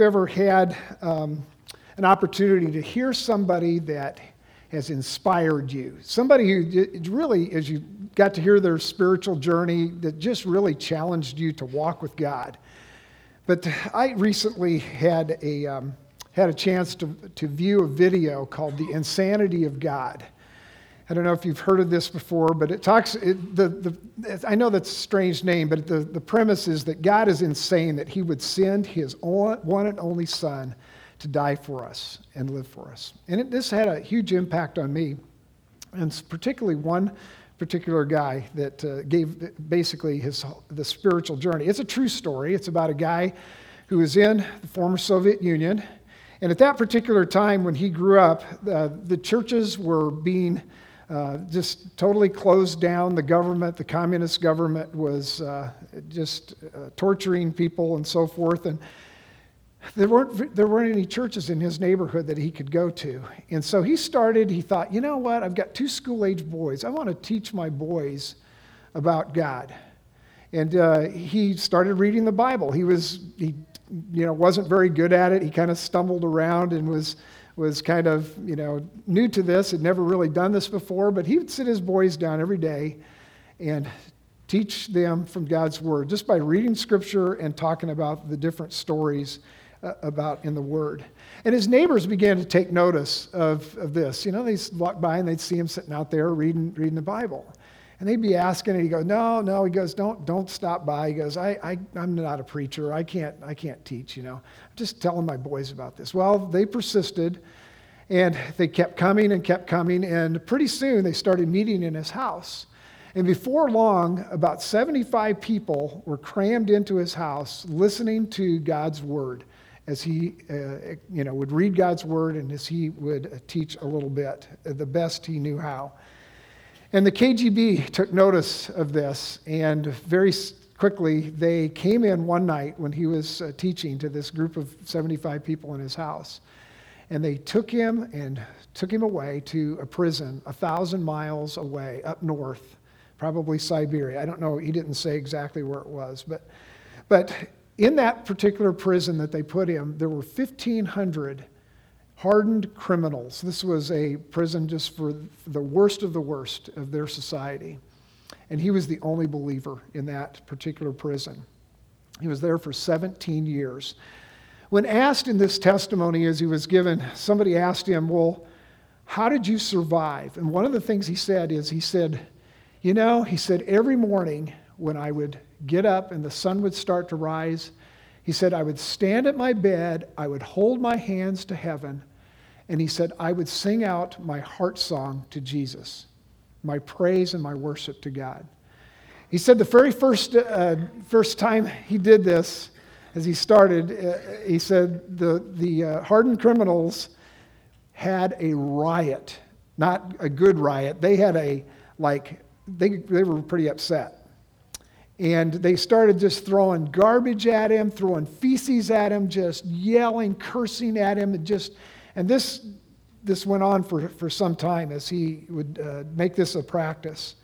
ever had um, an opportunity to hear somebody that has inspired you, somebody who really, as you got to hear their spiritual journey, that just really challenged you to walk with God. But I recently had a, um, had a chance to, to view a video called The Insanity of God. I don't know if you've heard of this before, but it talks, it, the, the, I know that's a strange name, but the, the premise is that God is insane, that he would send his one and only son to die for us and live for us. And it, this had a huge impact on me, and particularly one particular guy that uh, gave basically his, the spiritual journey. It's a true story. It's about a guy who was in the former Soviet Union. And at that particular time when he grew up, uh, the churches were being uh, just totally closed down. The government, the communist government, was uh, just uh, torturing people and so forth. And there weren't, there weren't any churches in his neighborhood that he could go to. And so he started, he thought, you know what? I've got two school age boys. I want to teach my boys about God. And uh, he started reading the Bible. He was, he, you know, wasn't very good at it. He kind of stumbled around and was was kind of, you know, new to this, had never really done this before, but he would sit his boys down every day and teach them from God's Word just by reading Scripture and talking about the different stories uh, about in the Word. And his neighbors began to take notice of, of this. You know, they'd walk by and they'd see him sitting out there reading, reading the Bible. And they'd be asking, and he goes, "No, no." He goes, "Don't, don't stop by." He goes, I, I, I'm not a preacher. I can't, I can't teach. You know, I'm just telling my boys about this. Well, they persisted, and they kept coming and kept coming, and pretty soon they started meeting in his house. And before long, about 75 people were crammed into his house, listening to God's word as he, uh, you know, would read God's word and as he would teach a little bit, the best he knew how. And the KGB took notice of this, and very quickly they came in one night when he was uh, teaching to this group of 75 people in his house. And they took him and took him away to a prison a thousand miles away up north, probably Siberia. I don't know, he didn't say exactly where it was. But, but in that particular prison that they put him, there were 1,500 hardened criminals. This was a prison just for the worst of the worst of their society. And he was the only believer in that particular prison. He was there for 17 years. When asked in this testimony as he was given, somebody asked him, Well, how did you survive? And one of the things he said is, he said, You know, he said, every morning when I would get up and the sun would start to rise, he said, I would stand at my bed, I would hold my hands to heaven, and he said, I would sing out my heart song to Jesus, my praise and my worship to God. He said the very first, uh, first time he did this, as he started, uh, he said the, the uh, hardened criminals had a riot, not a good riot. They had a, like, they, they were pretty upset. And they started just throwing garbage at him, throwing feces at him, just yelling, cursing at him, and just and this, this went on for, for some time as he would uh, make this a practice.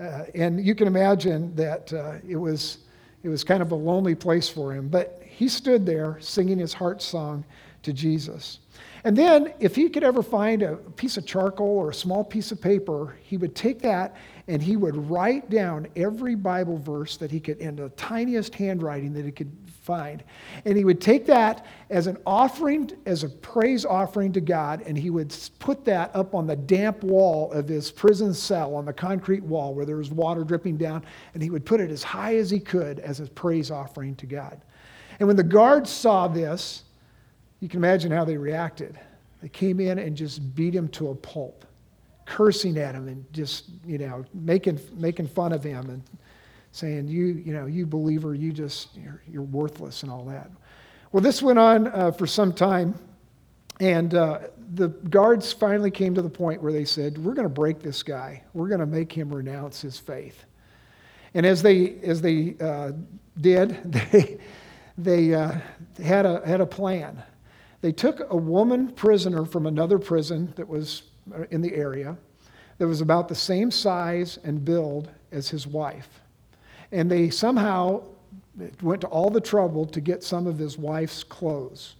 Uh, and you can imagine that uh, it, was, it was kind of a lonely place for him. But he stood there singing his heart song to Jesus. And then, if he could ever find a piece of charcoal or a small piece of paper, he would take that and he would write down every Bible verse that he could in the tiniest handwriting that he could find. And he would take that as an offering, as a praise offering to God, and he would put that up on the damp wall of his prison cell, on the concrete wall where there was water dripping down, and he would put it as high as he could as a praise offering to God. And when the guards saw this, you can imagine how they reacted. They came in and just beat him to a pulp, cursing at him and just, you know, making, making fun of him and saying, you, you know, you believer, you just, you're, you're worthless and all that. Well, this went on uh, for some time, and uh, the guards finally came to the point where they said, we're going to break this guy. We're going to make him renounce his faith. And as they, as they uh, did, they, they uh, had, a, had a plan. They took a woman prisoner from another prison that was in the area that was about the same size and build as his wife and they somehow went to all the trouble to get some of his wife's clothes.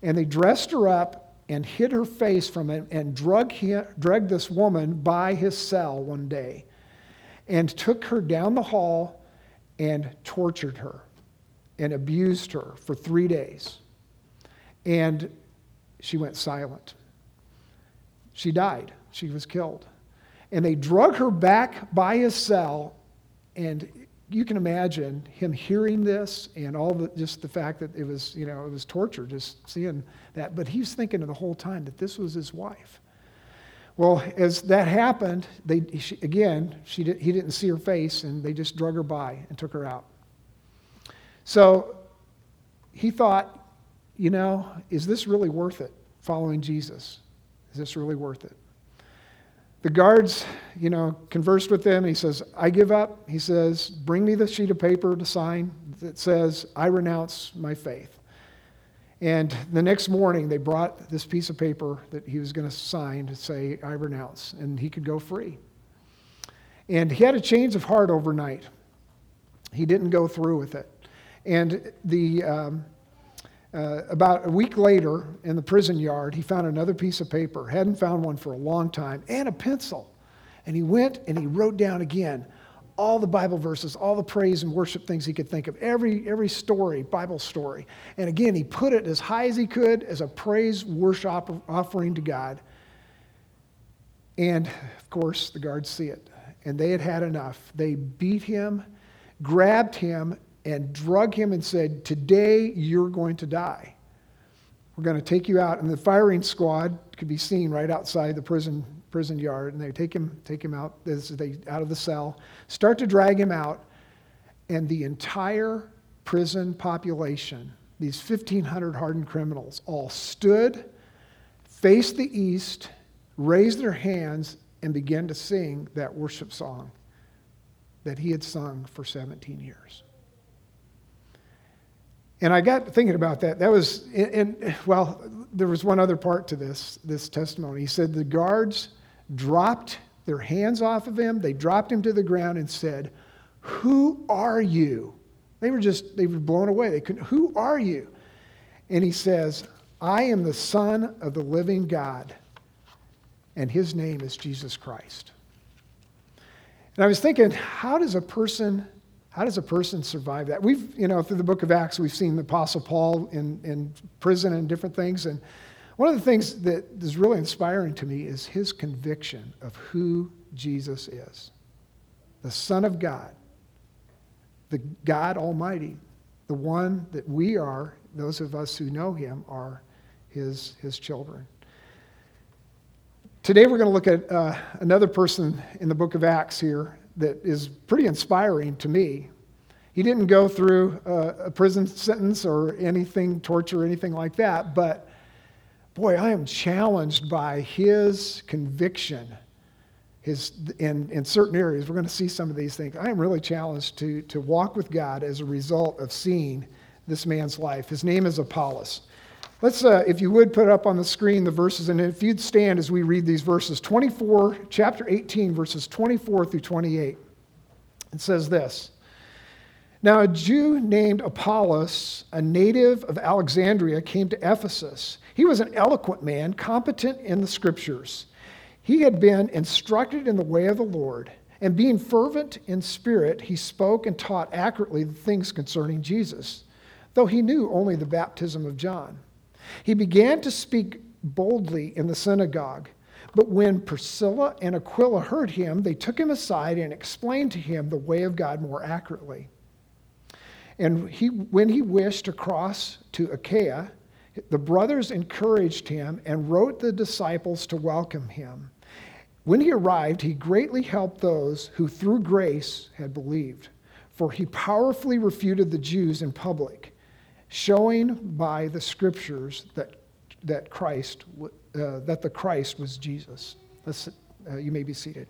And they dressed her up and hid her face from it and drug, him, dragged this woman by his cell one day and took her down the hall and tortured her and abused her for three days. And she went silent. She died. She was killed. And they drug her back by his cell, and you can imagine him hearing this and all the just the fact that it was you know it was torture just seeing that but he's thinking the whole time that this was his wife well as that happened they she, again she did, he didn't see her face and they just drug her by and took her out so he thought you know is this really worth it following jesus is this really worth it the guards, you know, conversed with them. He says, I give up. He says, bring me the sheet of paper to sign that says, I renounce my faith. And the next morning, they brought this piece of paper that he was going to sign to say, I renounce, and he could go free. And he had a change of heart overnight. He didn't go through with it. And the, um, uh, about a week later, in the prison yard, he found another piece of paper. Hadn't found one for a long time, and a pencil. And he went and he wrote down again all the Bible verses, all the praise and worship things he could think of, every, every story, Bible story. And again, he put it as high as he could as a praise worship offering to God. And of course, the guards see it. And they had had enough. They beat him, grabbed him, and drug him and said, Today you're going to die. We're going to take you out. And the firing squad could be seen right outside the prison, prison yard. And they take him, take him out, they, out of the cell, start to drag him out. And the entire prison population, these 1,500 hardened criminals, all stood, faced the east, raised their hands, and began to sing that worship song that he had sung for 17 years. And I got thinking about that. That was, and well, there was one other part to this, this testimony. He said the guards dropped their hands off of him, they dropped him to the ground and said, Who are you? They were just, they were blown away. They couldn't, Who are you? And he says, I am the Son of the living God, and his name is Jesus Christ. And I was thinking, how does a person how does a person survive that? We've, you know, through the book of Acts, we've seen the Apostle Paul in, in prison and different things. And one of the things that is really inspiring to me is his conviction of who Jesus is the Son of God, the God Almighty, the one that we are, those of us who know him, are his, his children. Today we're going to look at uh, another person in the book of Acts here that is pretty inspiring to me. He didn't go through a, a prison sentence or anything, torture, or anything like that, but boy, I am challenged by his conviction. His, in, in certain areas, we're going to see some of these things. I am really challenged to, to walk with God as a result of seeing this man's life. His name is Apollos. Let's, uh, if you would, put up on the screen the verses, and if you'd stand as we read these verses 24, chapter 18, verses 24 through 28. It says this Now, a Jew named Apollos, a native of Alexandria, came to Ephesus. He was an eloquent man, competent in the scriptures. He had been instructed in the way of the Lord, and being fervent in spirit, he spoke and taught accurately the things concerning Jesus, though he knew only the baptism of John. He began to speak boldly in the synagogue. But when Priscilla and Aquila heard him, they took him aside and explained to him the way of God more accurately. And he, when he wished to cross to Achaia, the brothers encouraged him and wrote the disciples to welcome him. When he arrived, he greatly helped those who through grace had believed, for he powerfully refuted the Jews in public showing by the scriptures that, that Christ, uh, that the Christ was Jesus. Uh, you may be seated.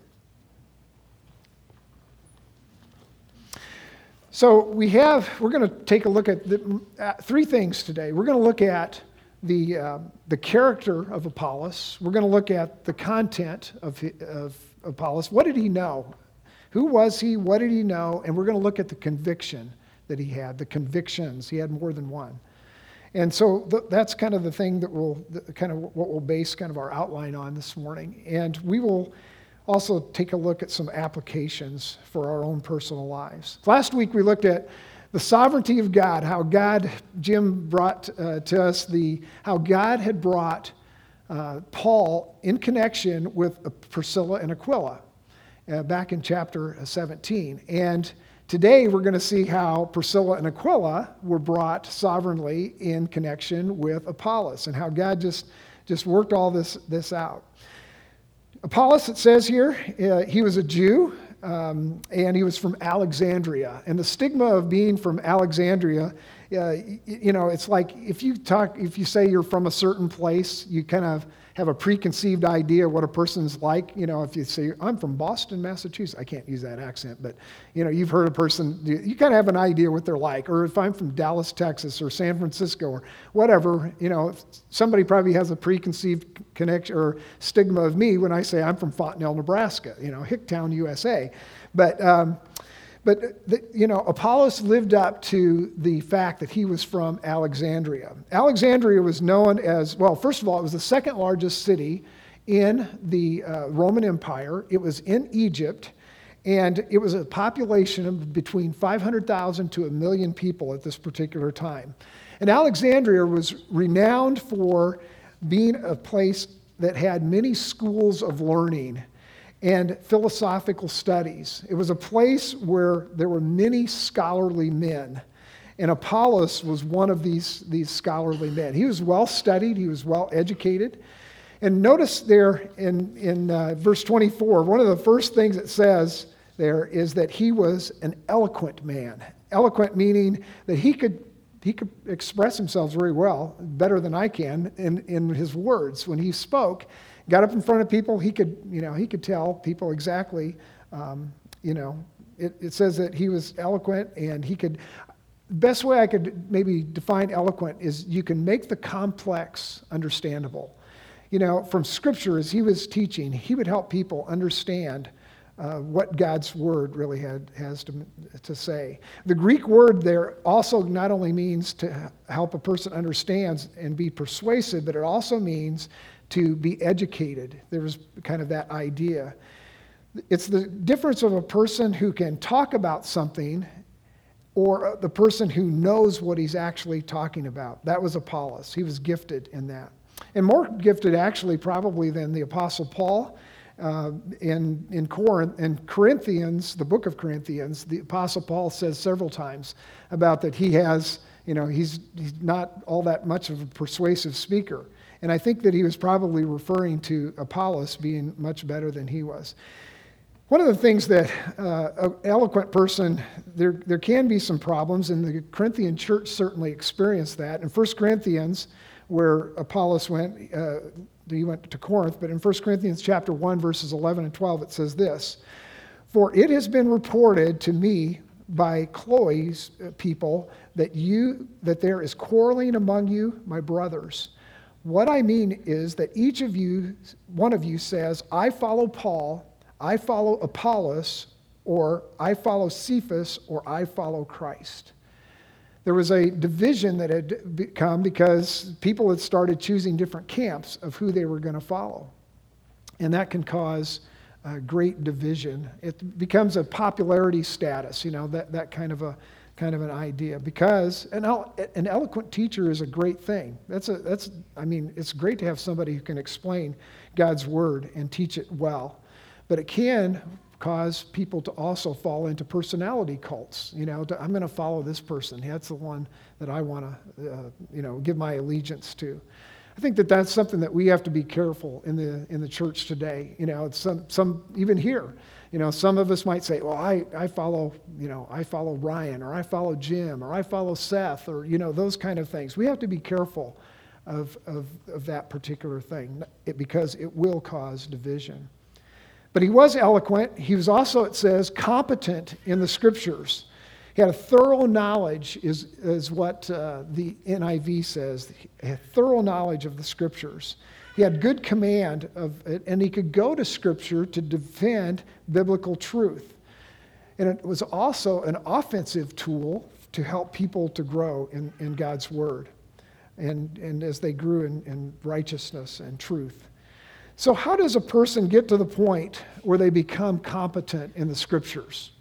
So we have, we're going to take a look at, the, at three things today. We're going to look at the, uh, the character of Apollos. We're going to look at the content of, of Apollos. What did he know? Who was he? What did he know? And we're going to look at the conviction that he had, the convictions. He had more than one. And so th- that's kind of the thing that will, kind of what we'll base kind of our outline on this morning. And we will also take a look at some applications for our own personal lives. Last week we looked at the sovereignty of God, how God, Jim brought uh, to us the, how God had brought uh, Paul in connection with Priscilla and Aquila uh, back in chapter 17. And today we're going to see how Priscilla and Aquila were brought sovereignly in connection with Apollos and how God just, just worked all this, this out. Apollos, it says here, uh, he was a Jew um, and he was from Alexandria. And the stigma of being from Alexandria, uh, you know, it's like if you talk, if you say you're from a certain place, you kind of have a preconceived idea what a person's like. You know, if you say, I'm from Boston, Massachusetts, I can't use that accent, but, you know, you've heard a person, you kind of have an idea what they're like. Or if I'm from Dallas, Texas, or San Francisco, or whatever, you know, somebody probably has a preconceived connection or stigma of me when I say I'm from Fontanelle, Nebraska, you know, Hicktown, USA. But, um, but, the, you know, Apollos lived up to the fact that he was from Alexandria. Alexandria was known as, well, first of all, it was the second largest city in the uh, Roman Empire. It was in Egypt, and it was a population of between 500,000 to a million people at this particular time. And Alexandria was renowned for being a place that had many schools of learning and philosophical studies. It was a place where there were many scholarly men. And Apollos was one of these, these scholarly men. He was well studied, he was well educated. And notice there in, in uh, verse 24, one of the first things it says there is that he was an eloquent man. Eloquent meaning that he could, he could express himself very well, better than I can, in, in his words. When he spoke, got up in front of people, he could, you know, he could tell people exactly, um, you know, it, it says that he was eloquent and he could, the best way I could maybe define eloquent is you can make the complex understandable. You know, from scripture, as he was teaching, he would help people understand uh, what God's word really had, has to, to say. The Greek word there also not only means to help a person understand and be persuasive, but it also means to be educated. There was kind of that idea. It's the difference of a person who can talk about something or the person who knows what he's actually talking about. That was Apollos. He was gifted in that. And more gifted, actually, probably than the Apostle Paul. Uh, in, in Corinth, in Corinthians, the book of Corinthians, the Apostle Paul says several times about that he has, you know, he's, he's not all that much of a persuasive speaker. And I think that he was probably referring to Apollos being much better than he was. One of the things that uh, an eloquent person, there, there can be some problems, and the Corinthian church certainly experienced that. In 1 Corinthians, where Apollos went, uh, he went to Corinth, but in 1 Corinthians chapter 1, verses 11 and 12, it says this For it has been reported to me by Chloe's uh, people that, you, that there is quarreling among you, my brothers. What I mean is that each of you, one of you says, I follow Paul, I follow Apollos, or I follow Cephas, or I follow Christ. There was a division that had come because people had started choosing different camps of who they were going to follow. And that can cause great division. It becomes a popularity status, you know, that, that kind of a kind of an idea because an, an eloquent teacher is a great thing. That's a, that's, I mean, it's great to have somebody who can explain God's word and teach it well. But it can cause people to also fall into personality cults. You know, to, I'm going to follow this person. That's the one that I want to, uh, you know, give my allegiance to. I think that that's something that we have to be careful in the in the church today. You know, it's some some even here you know, some of us might say, well, I, I follow, you know, I follow Ryan or I follow Jim or I follow Seth or, you know, those kind of things. We have to be careful of, of, of that particular thing because it will cause division. But he was eloquent. He was also, it says, competent in the scriptures. He had a thorough knowledge, is, is what uh, the NIV says, a thorough knowledge of the scriptures. He had good command of it, and he could go to Scripture to defend biblical truth. And it was also an offensive tool to help people to grow in, in God's Word and, and as they grew in, in righteousness and truth. So, how does a person get to the point where they become competent in the Scriptures?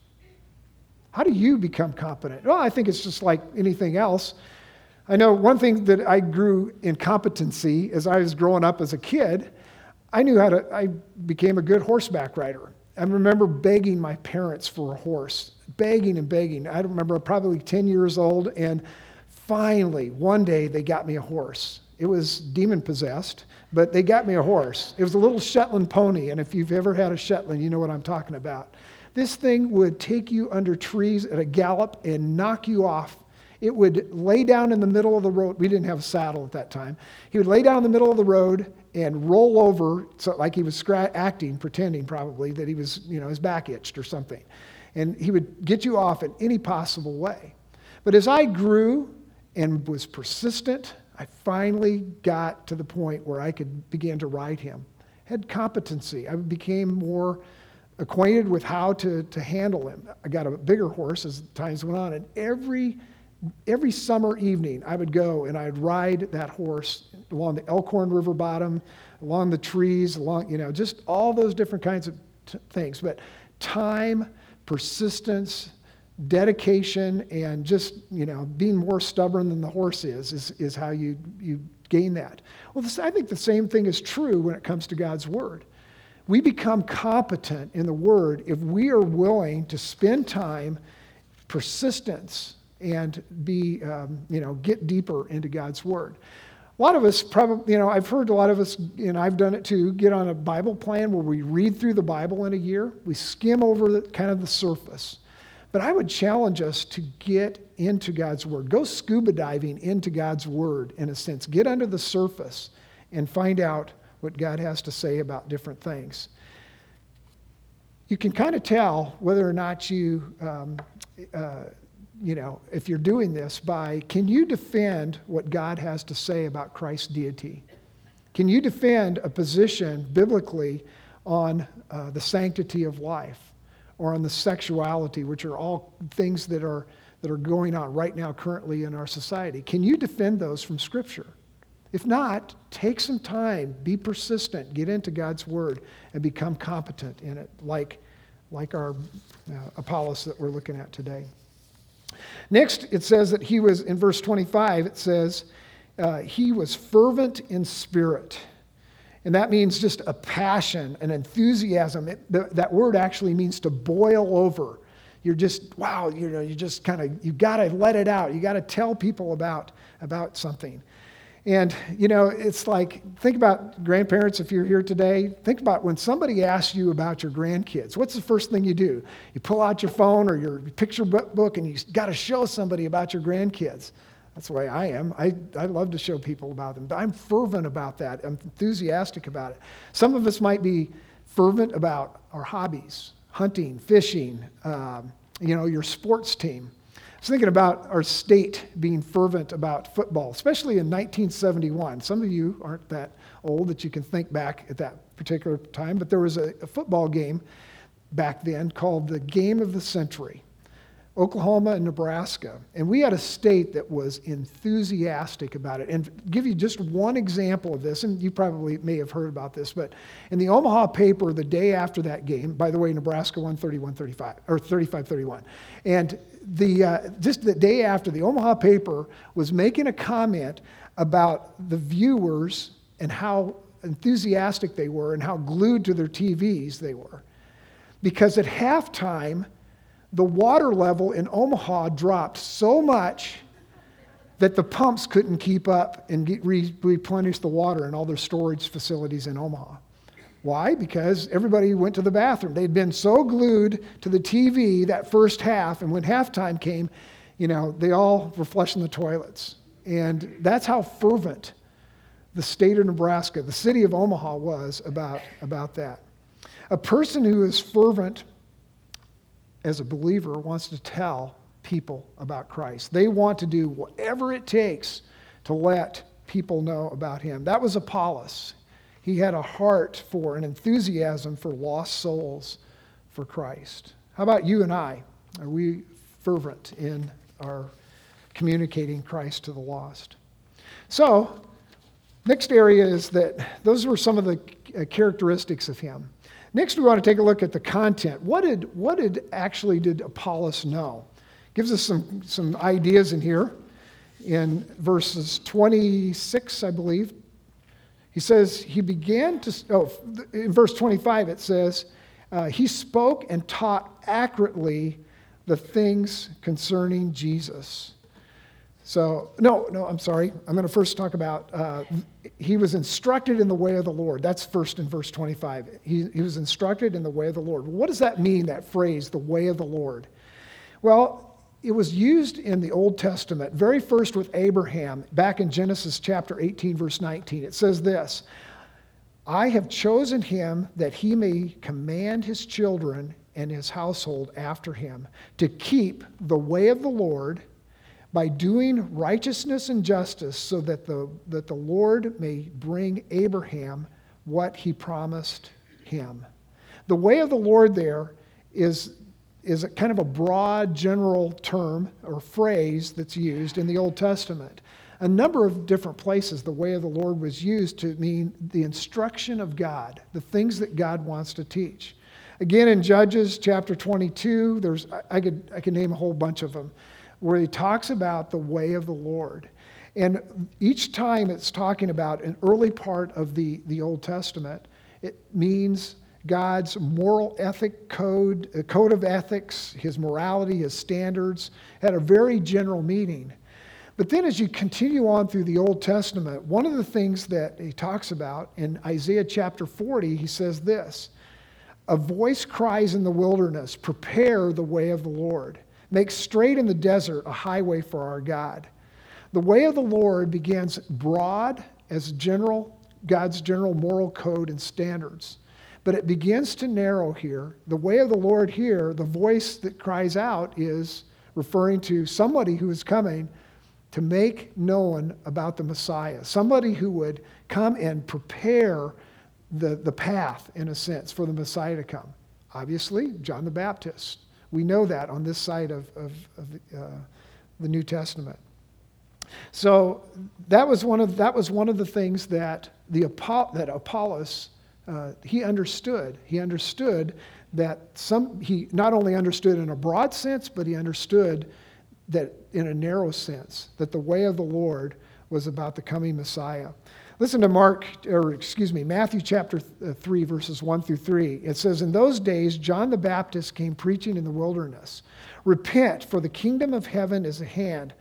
How do you become competent? Well, I think it's just like anything else. I know one thing that I grew in competency as I was growing up as a kid, I knew how to, I became a good horseback rider. I remember begging my parents for a horse, begging and begging. I remember probably 10 years old, and finally, one day, they got me a horse. It was demon possessed, but they got me a horse. It was a little Shetland pony, and if you've ever had a Shetland, you know what I'm talking about. This thing would take you under trees at a gallop and knock you off it would lay down in the middle of the road. We didn't have a saddle at that time. He would lay down in the middle of the road and roll over, so like he was scra- acting, pretending probably that he was, you know, his back itched or something. And he would get you off in any possible way. But as I grew and was persistent, I finally got to the point where I could begin to ride him. Had competency. I became more acquainted with how to, to handle him. I got a bigger horse as times went on, and every every summer evening, I would go and I'd ride that horse along the Elkhorn River bottom, along the trees, along, you know, just all those different kinds of t- things. But time, persistence, dedication, and just, you know, being more stubborn than the horse is, is, is how you, you gain that. Well, this, I think the same thing is true when it comes to God's Word. We become competent in the Word if we are willing to spend time, persistence, and be, um, you know, get deeper into God's Word. A lot of us probably, you know, I've heard a lot of us, and I've done it too, get on a Bible plan where we read through the Bible in a year. We skim over the, kind of the surface. But I would challenge us to get into God's Word. Go scuba diving into God's Word, in a sense. Get under the surface and find out what God has to say about different things. You can kind of tell whether or not you um, uh, you know, if you're doing this by can you defend what God has to say about Christ's deity? Can you defend a position biblically on uh, the sanctity of life or on the sexuality, which are all things that are, that are going on right now currently in our society? Can you defend those from Scripture? If not, take some time, be persistent, get into God's Word, and become competent in it, like, like our uh, Apollos that we're looking at today. Next, it says that he was, in verse 25, it says, uh, he was fervent in spirit. And that means just a passion, an enthusiasm. It, that word actually means to boil over. You're just, wow, you know, you just kind of, you got to let it out. You got to tell people about, about something. And, you know, it's like, think about grandparents if you're here today. Think about when somebody asks you about your grandkids. What's the first thing you do? You pull out your phone or your picture book and you got to show somebody about your grandkids. That's the way I am. I, I love to show people about them. I'm fervent about that. I'm enthusiastic about it. Some of us might be fervent about our hobbies hunting, fishing, um, you know, your sports team was thinking about our state being fervent about football, especially in 1971. Some of you aren't that old that you can think back at that particular time, but there was a, a football game back then called the Game of the Century. Oklahoma and Nebraska. And we had a state that was enthusiastic about it. And give you just one example of this, and you probably may have heard about this, but in the Omaha paper the day after that game, by the way, Nebraska won 31 35, or 35 31. And the, uh, just the day after, the Omaha paper was making a comment about the viewers and how enthusiastic they were and how glued to their TVs they were. Because at halftime, the water level in Omaha dropped so much that the pumps couldn't keep up and get, re- replenish the water in all their storage facilities in Omaha. Why? Because everybody went to the bathroom. They'd been so glued to the TV that first half, and when halftime came, you know, they all were flushing the toilets. And that's how fervent the state of Nebraska, the city of Omaha, was about, about that. A person who is fervent as a believer, wants to tell people about Christ. They want to do whatever it takes to let people know about him. That was Apollos. He had a heart for, an enthusiasm for lost souls for Christ. How about you and I? Are we fervent in our communicating Christ to the lost. So, next area is that those were some of the uh, characteristics of him. Next, we want to take a look at the content. What did, what did actually did Apollos know? Gives us some, some ideas in here in verses 26, I believe. He says, he began to, oh, in verse 25 it says, uh, he spoke and taught accurately the things concerning Jesus. So, no, no, I'm sorry. I'm going to first talk about uh, he was instructed in the way of the Lord. That's first in verse 25. He, he was instructed in the way of the Lord. What does that mean, that phrase, the way of the Lord? Well, it was used in the Old Testament, very first with Abraham, back in Genesis chapter 18, verse 19. It says this I have chosen him that he may command his children and his household after him to keep the way of the Lord by doing righteousness and justice so that the, that the Lord may bring Abraham what he promised him. The way of the Lord there is, is a kind of a broad general term or phrase that's used in the Old Testament. A number of different places, the way of the Lord was used to mean the instruction of God, the things that God wants to teach. Again, in Judges chapter 22, there's, I could, I could name a whole bunch of them where he talks about the way of the Lord. And each time it's talking about an early part of the, the Old Testament, it means God's moral ethic code, uh, code of ethics, his morality, his standards, had a very general meaning. But then as you continue on through the Old Testament, one of the things that he talks about in Isaiah chapter 40, he says this A voice cries in the wilderness, prepare the way of the Lord. Make straight in the desert a highway for our God. The way of the Lord begins broad as general, God's general moral code and standards. But it begins to narrow here. The way of the Lord here, the voice that cries out is referring to somebody who is coming to make known about the Messiah, somebody who would come and prepare the, the path, in a sense, for the Messiah to come. Obviously, John the Baptist. We know that on this side of, of, of uh, the New Testament. So that was one of, that was one of the things that, the, that Apollos, uh, he understood. He understood that some, he not only understood in a broad sense, but he understood that in a narrow sense, that the way of the Lord was about the coming Messiah. Listen to Mark, or excuse me, Matthew chapter uh, 3, verses 1 through 3. It says, In those days, John the Baptist came preaching in the wilderness Repent, for the kingdom of heaven is at hand.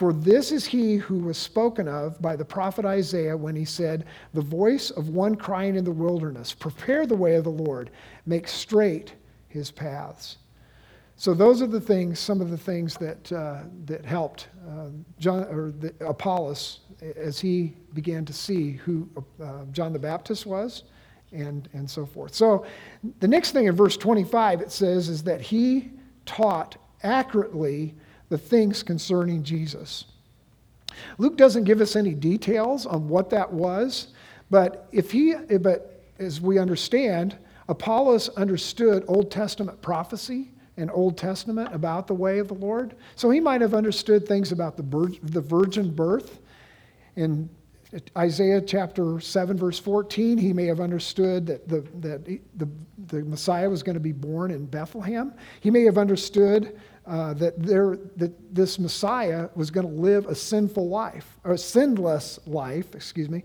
For this is he who was spoken of by the prophet Isaiah when he said, The voice of one crying in the wilderness, Prepare the way of the Lord, make straight his paths. So those are the things, some of the things that, uh, that helped uh, John, or the, Apollos as he began to see who uh, John the Baptist was and, and so forth. So the next thing in verse 25 it says is that he taught accurately the things concerning Jesus. Luke doesn't give us any details on what that was, but if he but as we understand, Apollos understood Old Testament prophecy and Old Testament about the way of the Lord. So he might have understood things about the, the virgin birth. In Isaiah chapter 7, verse 14, he may have understood that the, that the, the Messiah was going to be born in Bethlehem. He may have understood uh, that, there, that this Messiah was going to live a sinful life, or a sinless life, excuse me,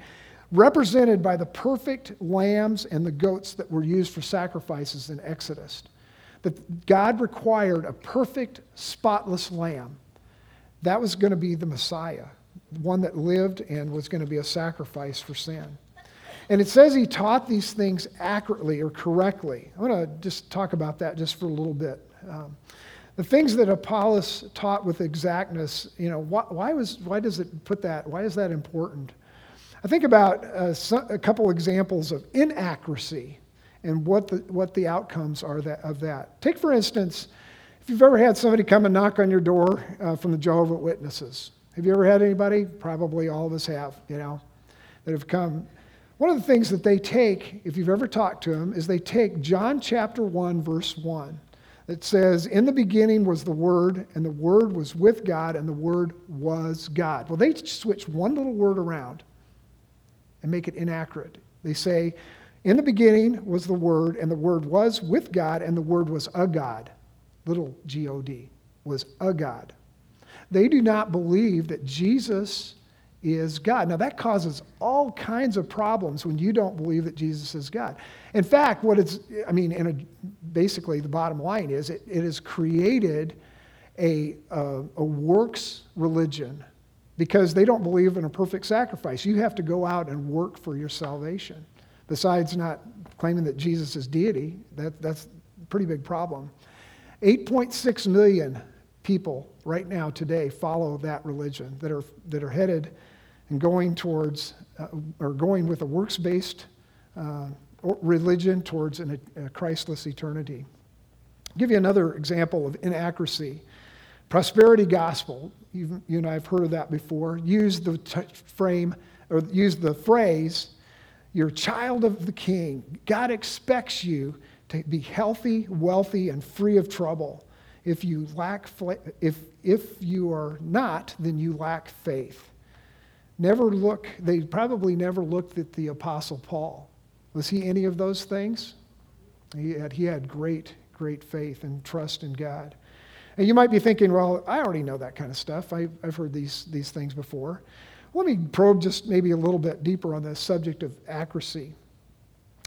represented by the perfect lambs and the goats that were used for sacrifices in Exodus that God required a perfect, spotless lamb. That was going to be the Messiah, one that lived and was going to be a sacrifice for sin. And it says he taught these things accurately or correctly. I want to just talk about that just for a little bit. Um, the things that Apollos taught with exactness, you know, why, why, was, why does it put that? Why is that important? I think about uh, a couple examples of inaccuracy and what the, what the outcomes are that, of that. Take, for instance, if you've ever had somebody come and knock on your door uh, from the Jehovah Witnesses. Have you ever had anybody? Probably all of us have, you know, that have come. One of the things that they take, if you've ever talked to them, is they take John chapter 1, verse 1. It says, In the beginning was the Word, and the Word was with God, and the Word was God. Well, they switch one little word around and make it inaccurate. They say, In the beginning was the Word, and the Word was with God, and the Word was a God. Little G O D, was a God. They do not believe that Jesus is God. Now, that causes all kinds of problems when you don't believe that Jesus is God. In fact, what it's, I mean, a, basically, the bottom line is it, it has created a, a, a works religion because they don't believe in a perfect sacrifice. You have to go out and work for your salvation. Besides not claiming that Jesus is deity, that, that's a pretty big problem. 8.6 million people right now today follow that religion that are, that are headed and going towards, uh, or going with a works based uh, religion towards an, a Christless eternity. I'll give you another example of inaccuracy. Prosperity gospel, you, you and I have heard of that before, use the t- frame or use the phrase, you're a child of the king. God expects you to be healthy, wealthy, and free of trouble. If you lack, if, if you are not, then you lack faith. Never look, they probably never looked at the Apostle Paul. Was he any of those things? He had, he had great, great faith and trust in God. And you might be thinking, well, I already know that kind of stuff. I, I've heard these, these things before. Let me probe just maybe a little bit deeper on the subject of accuracy.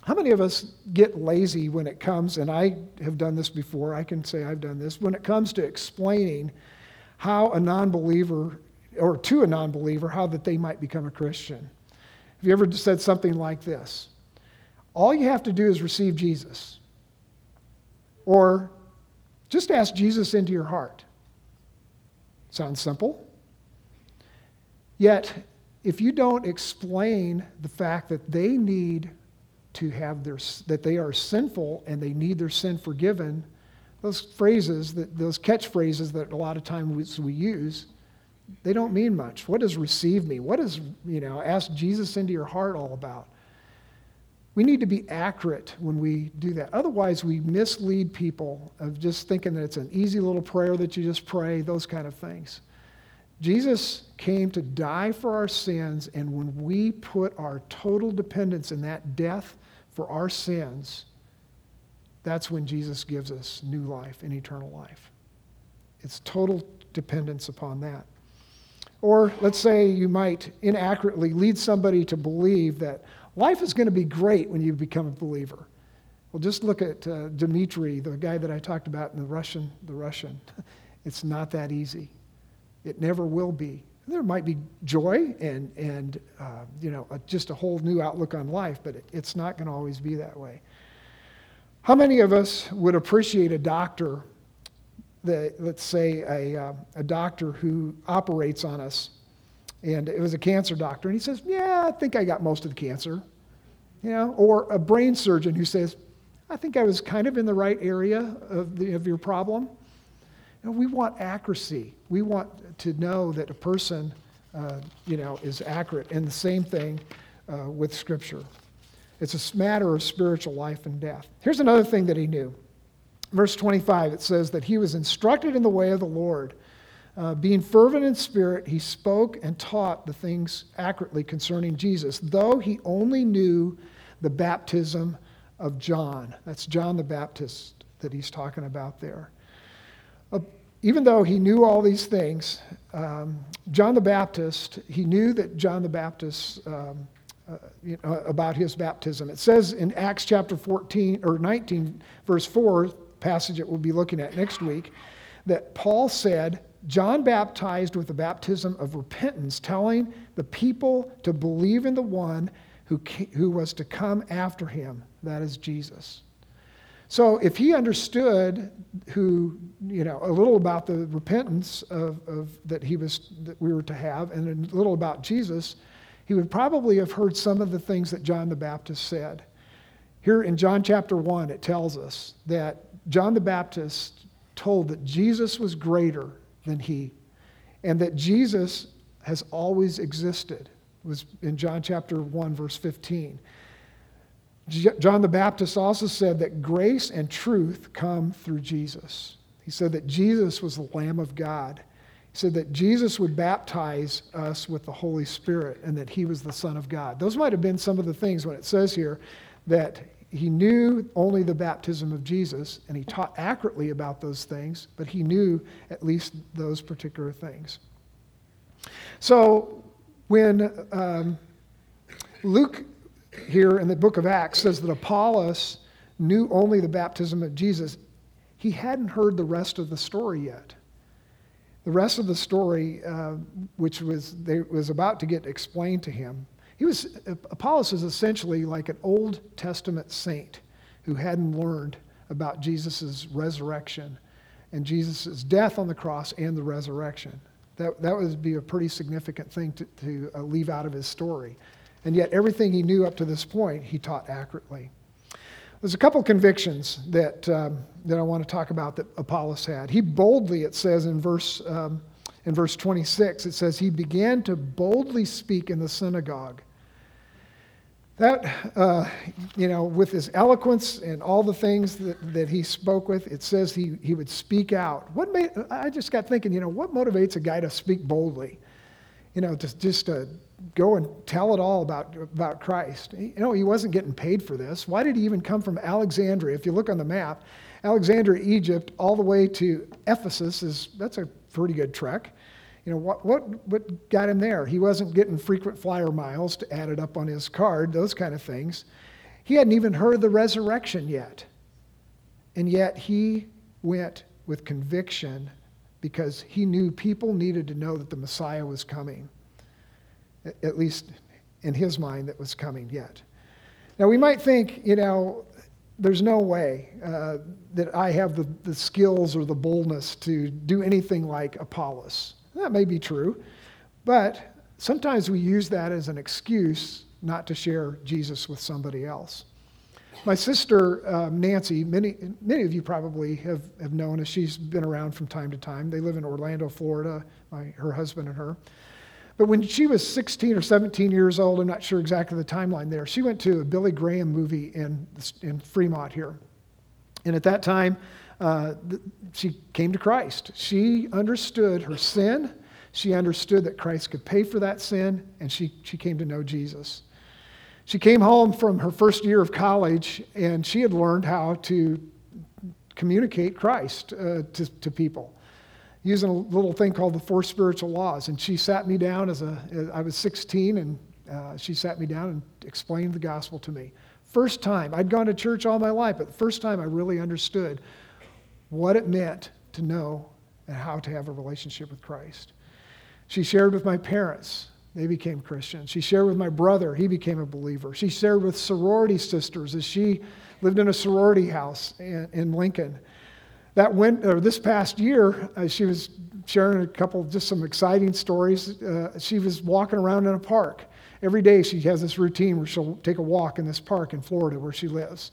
How many of us get lazy when it comes, and I have done this before, I can say I've done this, when it comes to explaining how a non believer or to a non believer how that they might become a Christian. Have you ever said something like this? All you have to do is receive Jesus. Or just ask Jesus into your heart. Sounds simple. Yet, if you don't explain the fact that they need to have their, that they are sinful and they need their sin forgiven, those phrases, that, those catchphrases that a lot of times we use, they don't mean much. What does receive me? What does, you know, ask Jesus into your heart all about? We need to be accurate when we do that. Otherwise, we mislead people of just thinking that it's an easy little prayer that you just pray, those kind of things. Jesus came to die for our sins, and when we put our total dependence in that death for our sins, that's when Jesus gives us new life and eternal life. It's total dependence upon that. Or let's say you might inaccurately lead somebody to believe that life is going to be great when you become a believer. Well, just look at uh, Dmitry, the guy that I talked about in the Russian. The Russian, it's not that easy. It never will be. There might be joy and and uh, you know a, just a whole new outlook on life, but it, it's not going to always be that way. How many of us would appreciate a doctor the, let's say, a, uh, a doctor who operates on us, and it was a cancer doctor, and he says, Yeah, I think I got most of the cancer. You know, or a brain surgeon who says, I think I was kind of in the right area of, the, of your problem. We want accuracy. We want to know that a person, uh, you know, is accurate. And the same thing uh, with Scripture. It's a matter of spiritual life and death. Here's another thing that he knew verse 25, it says that he was instructed in the way of the Lord. Uh, being fervent in spirit, he spoke and taught the things accurately concerning Jesus, though he only knew the baptism of John. That's John the Baptist that he's talking about there. Uh, even though he knew all these things, um, John the Baptist, he knew that John the Baptist, um, uh, you know, about his baptism. It says in Acts chapter 14 or 19, verse 4, passage that we'll be looking at next week, that Paul said, John baptized with the baptism of repentance, telling the people to believe in the one who, who was to come after him, that is Jesus. So if he understood who, you know, a little about the repentance of, of, that he was that we were to have and a little about Jesus, he would probably have heard some of the things that John the Baptist said. Here in John chapter 1, it tells us that John the Baptist told that Jesus was greater than he and that Jesus has always existed. It was in John chapter 1 verse 15. John the Baptist also said that grace and truth come through Jesus. He said that Jesus was the Lamb of God. He said that Jesus would baptize us with the Holy Spirit and that he was the Son of God. Those might have been some of the things when it says here that he knew only the baptism of Jesus and he taught accurately about those things, but he knew at least those particular things. So when um, Luke here in the book of Acts says that Apollos knew only the baptism of Jesus, he hadn't heard the rest of the story yet. The rest of the story, uh, which was, they, was about to get explained to him, he was, Apollos is essentially like an Old Testament saint who hadn't learned about Jesus' resurrection and Jesus' death on the cross and the resurrection. That, that would be a pretty significant thing to, to uh, leave out of his story. And yet, everything he knew up to this point, he taught accurately. There's a couple convictions that, um, that I want to talk about that Apollos had. He boldly, it says in verse, um, in verse 26, it says, he began to boldly speak in the synagogue that, uh, you know, with his eloquence and all the things that, that he spoke with, it says he, he would speak out. What made, I just got thinking, you know, what motivates a guy to speak boldly? You know, just, just to go and tell it all about, about Christ. You know, he wasn't getting paid for this. Why did he even come from Alexandria? If you look on the map, Alexandria, Egypt, all the way to Ephesus is, that's a pretty good trek. You know, what, what, what got him there? He wasn't getting frequent flyer miles to add it up on his card, those kind of things. He hadn't even heard the resurrection yet. And yet he went with conviction because he knew people needed to know that the Messiah was coming. At least in his mind, that was coming yet. Now, we might think, you know, there's no way uh, that I have the, the skills or the boldness to do anything like Apollos. That may be true, but sometimes we use that as an excuse not to share Jesus with somebody else. My sister, um, Nancy, many, many of you probably have, have known her. She's been around from time to time. They live in Orlando, Florida, my, her husband and her. But when she was 16 or 17 years old, I'm not sure exactly the timeline there, she went to a Billy Graham movie in, in Fremont here. And at that time, uh, she came to Christ. She understood her sin. She understood that Christ could pay for that sin, and she, she came to know Jesus. She came home from her first year of college, and she had learned how to communicate Christ uh, to, to people using a little thing called the four spiritual laws. And she sat me down as a, I was 16, and uh, she sat me down and explained the gospel to me. First time, I'd gone to church all my life, but the first time I really understood what it meant to know and how to have a relationship with Christ. She shared with my parents. They became Christians. She shared with my brother. He became a believer. She shared with sorority sisters as she lived in a sorority house in, in Lincoln. That went, or this past year, uh, she was sharing a couple, just some exciting stories. Uh, she was walking around in a park. Every day she has this routine where she'll take a walk in this park in Florida where she lives.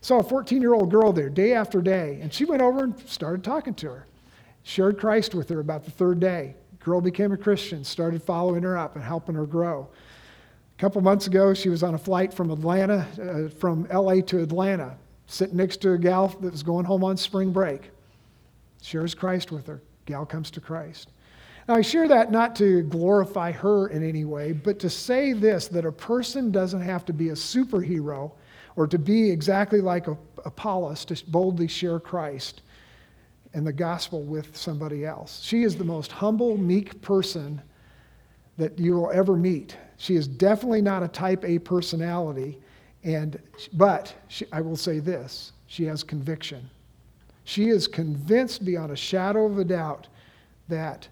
Saw a 14 year old girl there day after day, and she went over and started talking to her. Shared Christ with her about the third day. Girl became a Christian, started following her up and helping her grow. A couple months ago, she was on a flight from Atlanta, uh, from LA to Atlanta, sitting next to a gal that was going home on spring break. Shares Christ with her. Gal comes to Christ. Now, I share that not to glorify her in any way, but to say this that a person doesn't have to be a superhero or to be exactly like Apollos, to boldly share Christ and the gospel with somebody else. She is the most humble, meek person that you will ever meet. She is definitely not a type A personality, and, but she, I will say this she has conviction. She is convinced beyond a shadow of a doubt that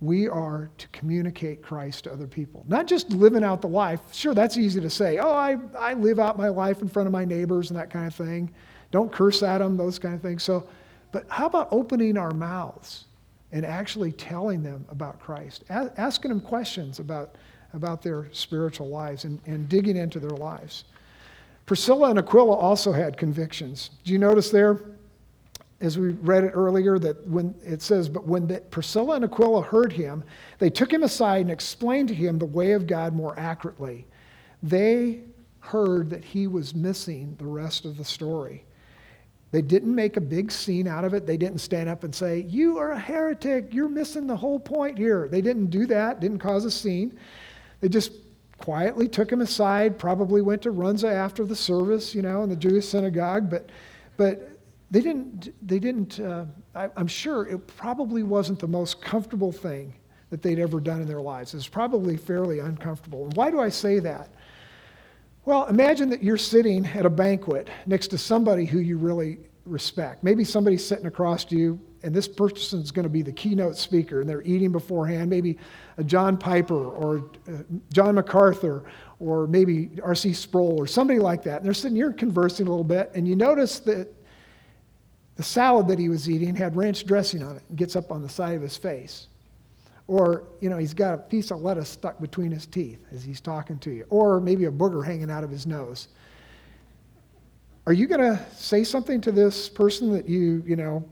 we are to communicate Christ to other people. Not just living out the life. Sure, that's easy to say. Oh, I, I live out my life in front of my neighbors and that kind of thing. Don't curse at them, those kind of things. So, but how about opening our mouths and actually telling them about Christ? A- asking them questions about, about their spiritual lives and, and digging into their lives. Priscilla and Aquila also had convictions. Do you notice there? as we read it earlier, that when it says, but when the, Priscilla and Aquila heard him, they took him aside and explained to him the way of God more accurately. They heard that he was missing the rest of the story. They didn't make a big scene out of it. They didn't stand up and say, You are a heretic. You're missing the whole point here. They didn't do that, didn't cause a scene. They just quietly took him aside, probably went to Runza after the service, you know, in the Jewish synagogue. But, but they didn't, they didn't uh, I, I'm sure it probably wasn't the most comfortable thing that they'd ever done in their lives. It's probably fairly uncomfortable. And why do I say that? Well, imagine that you're sitting at a banquet next to somebody who you really respect. Maybe somebody's sitting across to you, and this person's going to be the keynote speaker, and they're eating beforehand. Maybe a John Piper or uh, John MacArthur or maybe R.C. Sproul or somebody like that. And they're sitting here conversing a little bit, and you notice that the salad that he was eating had ranch dressing on it and gets up on the side of his face. Or, you know, he's got a piece of lettuce stuck between his teeth as he's talking to you. Or maybe a booger hanging out of his nose. Are you going to say something to this person that you, you know,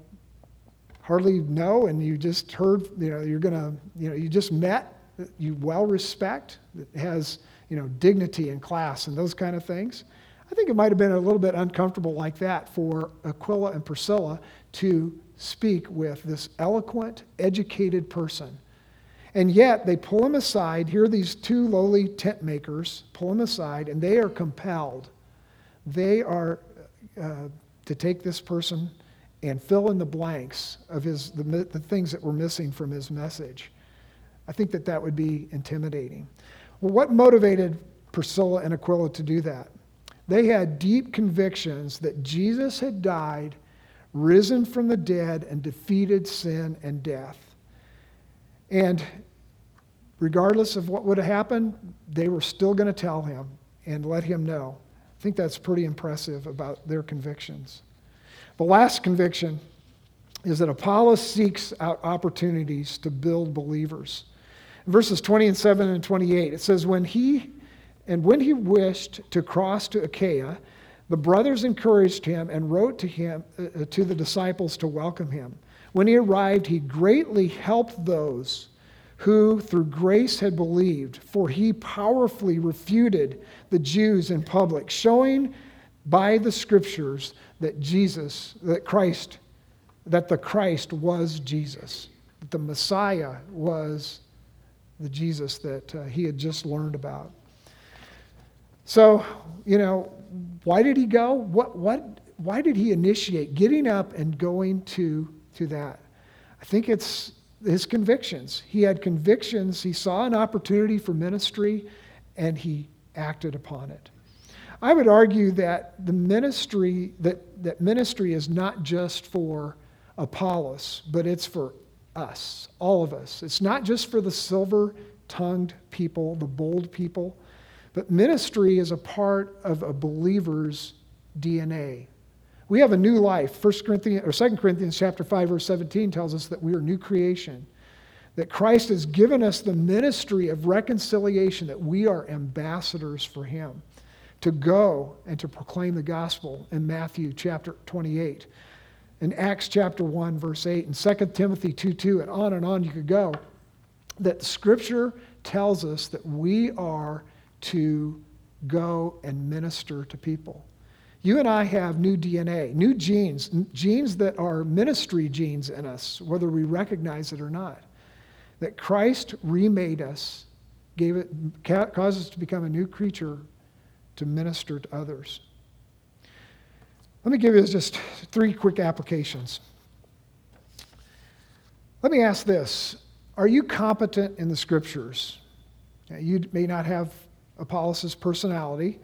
hardly know and you just heard, you know, you're going to, you know, you just met, you well respect, that has, you know, dignity and class and those kind of things? I think it might have been a little bit uncomfortable like that for Aquila and Priscilla to speak with this eloquent, educated person and yet they pull him aside. Here are these two lowly tent makers, pull him aside, and they are compelled. They are uh, to take this person and fill in the blanks of his, the, the things that were missing from his message. I think that that would be intimidating. Well, what motivated Priscilla and Aquila to do that? They had deep convictions that Jesus had died, risen from the dead, and defeated sin and death. And regardless of what would have happened, they were still going to tell him and let him know. I think that's pretty impressive about their convictions. The last conviction is that Apollos seeks out opportunities to build believers. In verses 20 and 7 and 28, it says, When he and when he wished to cross to Achaia, the brothers encouraged him and wrote to him uh, to the disciples to welcome him. When he arrived, he greatly helped those who through grace had believed, for he powerfully refuted the Jews in public, showing by the scriptures that Jesus, that Christ, that the Christ was Jesus, that the Messiah was the Jesus that uh, he had just learned about. So, you know, why did he go? What, what, why did he initiate getting up and going to, to that? I think it's his convictions. He had convictions. He saw an opportunity for ministry and he acted upon it. I would argue that the ministry that, that ministry is not just for Apollos, but it's for us, all of us. It's not just for the silver-tongued people, the bold people, but ministry is a part of a believer's DNA. We have a new life. 1 Corinthians or 2 Corinthians chapter 5 verse 17 tells us that we are new creation. That Christ has given us the ministry of reconciliation that we are ambassadors for him to go and to proclaim the gospel in Matthew chapter 28. In Acts chapter 1 verse 8 and 2 Timothy 2 2 and on and on you could go that scripture tells us that we are to go and minister to people. You and I have new DNA, new genes, genes that are ministry genes in us, whether we recognize it or not. That Christ remade us, gave it, caused us to become a new creature to minister to others. Let me give you just three quick applications. Let me ask this Are you competent in the scriptures? You may not have Apollos' personality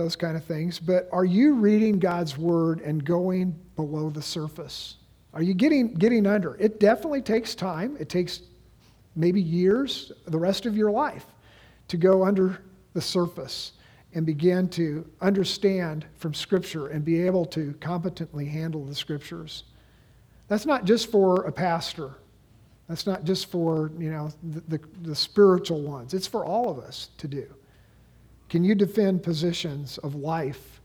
those kind of things. But are you reading God's word and going below the surface? Are you getting, getting under? It definitely takes time. It takes maybe years, the rest of your life, to go under the surface and begin to understand from Scripture and be able to competently handle the Scriptures. That's not just for a pastor. That's not just for, you know, the, the, the spiritual ones. It's for all of us to do. Can you defend positions of life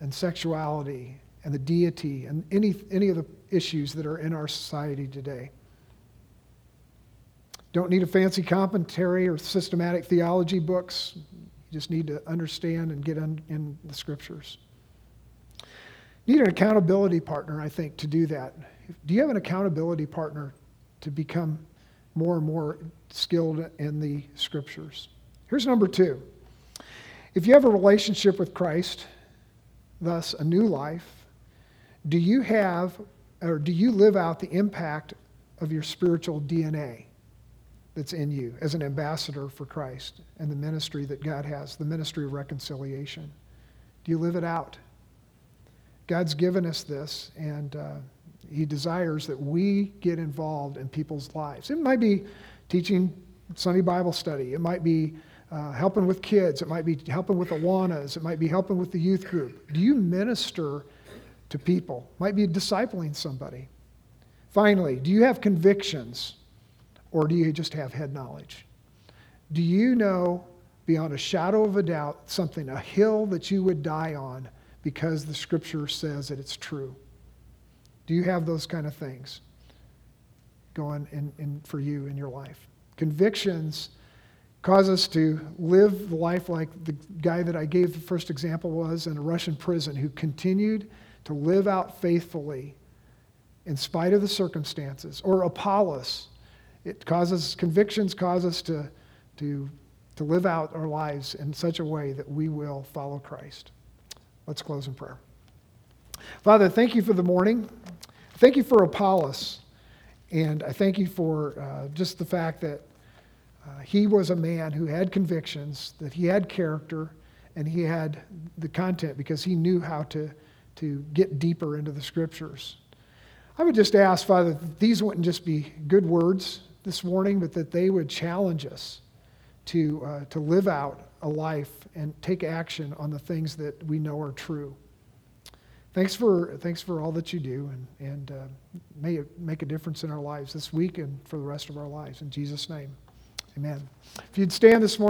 and sexuality and the deity and any, any of the issues that are in our society today? Don't need a fancy commentary or systematic theology books. Just need to understand and get in the scriptures. Need an accountability partner, I think, to do that. Do you have an accountability partner to become more and more skilled in the scriptures? Here's number two. If you have a relationship with Christ, thus a new life, do you have or do you live out the impact of your spiritual DNA that's in you as an ambassador for Christ and the ministry that God has, the ministry of reconciliation? Do you live it out? God's given us this, and uh, He desires that we get involved in people's lives. It might be teaching Sunday Bible study, it might be uh, helping with kids, it might be helping with Awanas, it might be helping with the youth group. Do you minister to people? Might be discipling somebody. Finally, do you have convictions or do you just have head knowledge? Do you know beyond a shadow of a doubt something, a hill that you would die on because the scripture says that it's true? Do you have those kind of things going in, in for you in your life? Convictions cause us to live the life like the guy that I gave the first example was in a Russian prison who continued to live out faithfully in spite of the circumstances. Or Apollos, it causes convictions cause us to, to, to live out our lives in such a way that we will follow Christ. Let's close in prayer. Father, thank you for the morning. Thank you for Apollos. And I thank you for uh, just the fact that uh, he was a man who had convictions, that he had character, and he had the content because he knew how to, to get deeper into the scriptures. I would just ask, Father, that these wouldn't just be good words this morning, but that they would challenge us to, uh, to live out a life and take action on the things that we know are true. Thanks for, thanks for all that you do, and, and uh, may it make a difference in our lives this week and for the rest of our lives. In Jesus' name, amen. If you'd stand this morning,